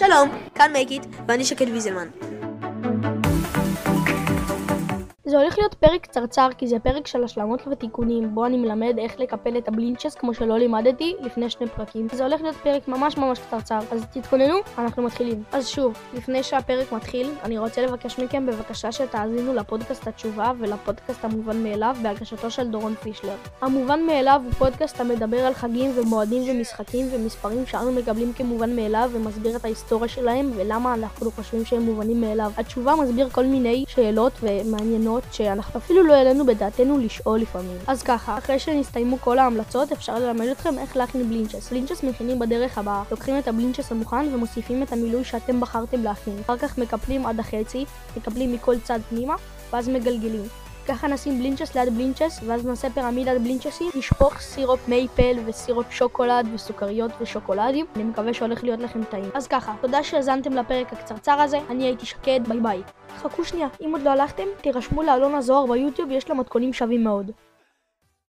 שלום, כאן מייקיט, ואני שקד ויזלמן. זה הולך להיות פרק קצרצר כי זה פרק של השלמות ותיקונים בו אני מלמד איך לקפל את הבלינצ'ס כמו שלא לימדתי לפני שני פרקים. זה הולך להיות פרק ממש ממש קצרצר אז תתכוננו, אנחנו מתחילים. אז שוב, לפני שהפרק מתחיל, אני רוצה לבקש מכם בבקשה שתאזינו לפודקאסט התשובה ולפודקאסט המובן מאליו בהגשתו של דורון פישלר. המובן מאליו הוא פודקאסט המדבר על חגים ומועדים ומשחקים ומספרים שאנו מקבלים כמובן מאליו ומסביר את ההיסטוריה שלהם ולמה אנחנו חושבים שהם מובנים מאליו. התשובה מסביר כל מיני שאלות ומעניינות שאלות שאנחנו אפילו לא העלינו בדעתנו לשאול לפעמים. אז ככה, אחרי שנסתיימו כל ההמלצות, אפשר ללמד אתכם איך להכין בלינצ'ס. בלינצ'ס מכינים בדרך הבאה. לוקחים את הבלינצ'ס המוכן ומוסיפים את המילוי שאתם בחרתם להכין. אחר כך מקפלים עד החצי, מקפלים מכל צד פנימה, ואז מגלגלים. ככה נשים בלינצ'ס ליד בלינצ'ס, ואז נעשה פירמידת בלינצ'סים, נשפוך סירופ מייפל וסירופ שוקולד וסוכריות ושוקולדים. אני מקווה שהולך להיות לכם טעים. אז ככה, תודה שהאזנתם לפרק הקצרצר הזה, אני הייתי שקד, bye bye. חכו שנייה, אם עוד לא הלכתם, תירשמו לאלון הזוהר ביוטיוב, יש לו מתכונים שווים מאוד.